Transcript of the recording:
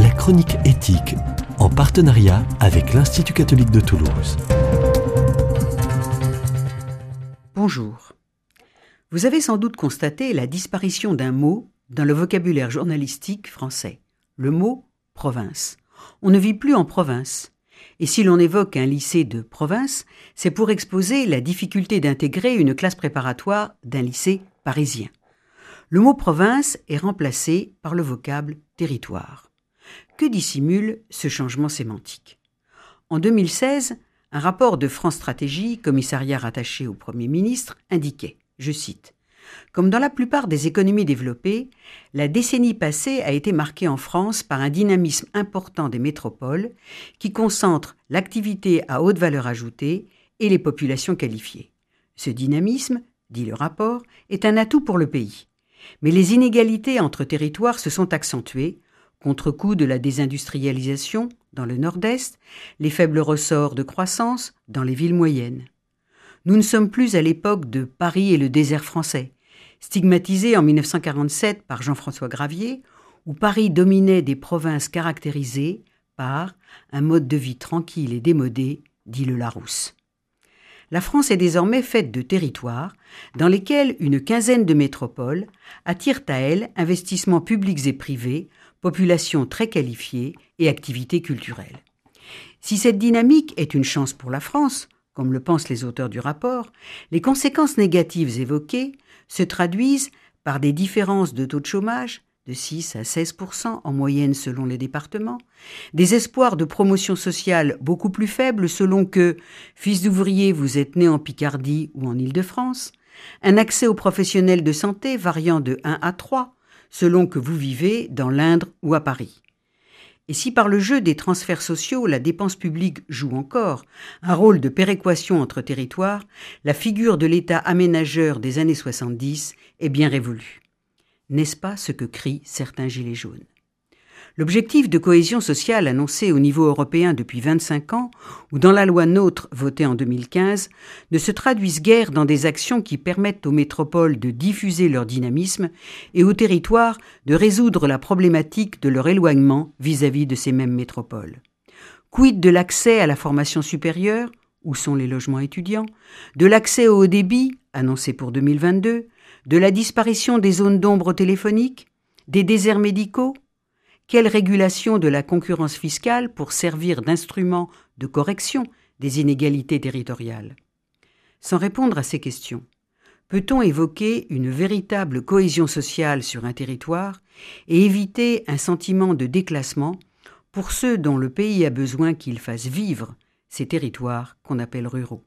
la chronique éthique, en partenariat avec l'Institut catholique de Toulouse. Bonjour. Vous avez sans doute constaté la disparition d'un mot dans le vocabulaire journalistique français, le mot province. On ne vit plus en province. Et si l'on évoque un lycée de province, c'est pour exposer la difficulté d'intégrer une classe préparatoire d'un lycée parisien. Le mot province est remplacé par le vocable territoire. Que dissimule ce changement sémantique En 2016, un rapport de France Stratégie, commissariat rattaché au Premier ministre, indiquait, je cite, comme dans la plupart des économies développées, la décennie passée a été marquée en France par un dynamisme important des métropoles qui concentrent l'activité à haute valeur ajoutée et les populations qualifiées. Ce dynamisme, dit le rapport, est un atout pour le pays. Mais les inégalités entre territoires se sont accentuées, contre-coup de la désindustrialisation dans le nord-est, les faibles ressorts de croissance dans les villes moyennes. Nous ne sommes plus à l'époque de Paris et le désert français, stigmatisé en 1947 par Jean-François Gravier, où Paris dominait des provinces caractérisées par un mode de vie tranquille et démodé, dit le Larousse. La France est désormais faite de territoires dans lesquels une quinzaine de métropoles attirent à elles investissements publics et privés, populations très qualifiées et activités culturelles. Si cette dynamique est une chance pour la France, comme le pensent les auteurs du rapport, les conséquences négatives évoquées se traduisent par des différences de taux de chômage, de 6 à 16% en moyenne selon les départements, des espoirs de promotion sociale beaucoup plus faibles selon que, fils d'ouvrier, vous êtes né en Picardie ou en Île-de-France, un accès aux professionnels de santé variant de 1 à 3 selon que vous vivez dans l'Indre ou à Paris. Et si par le jeu des transferts sociaux la dépense publique joue encore un rôle de péréquation entre territoires, la figure de l'État aménageur des années 70 est bien révolue. N'est-ce pas ce que crient certains gilets jaunes? L'objectif de cohésion sociale annoncé au niveau européen depuis 25 ans, ou dans la loi NOTRe votée en 2015, ne se traduisent guère dans des actions qui permettent aux métropoles de diffuser leur dynamisme et aux territoires de résoudre la problématique de leur éloignement vis-à-vis de ces mêmes métropoles. Quid de l'accès à la formation supérieure où sont les logements étudiants, de l'accès au haut débit, annoncé pour 2022, de la disparition des zones d'ombre téléphoniques, des déserts médicaux Quelle régulation de la concurrence fiscale pour servir d'instrument de correction des inégalités territoriales? Sans répondre à ces questions, peut-on évoquer une véritable cohésion sociale sur un territoire et éviter un sentiment de déclassement pour ceux dont le pays a besoin qu'ils fassent vivre ces territoires qu'on appelle ruraux?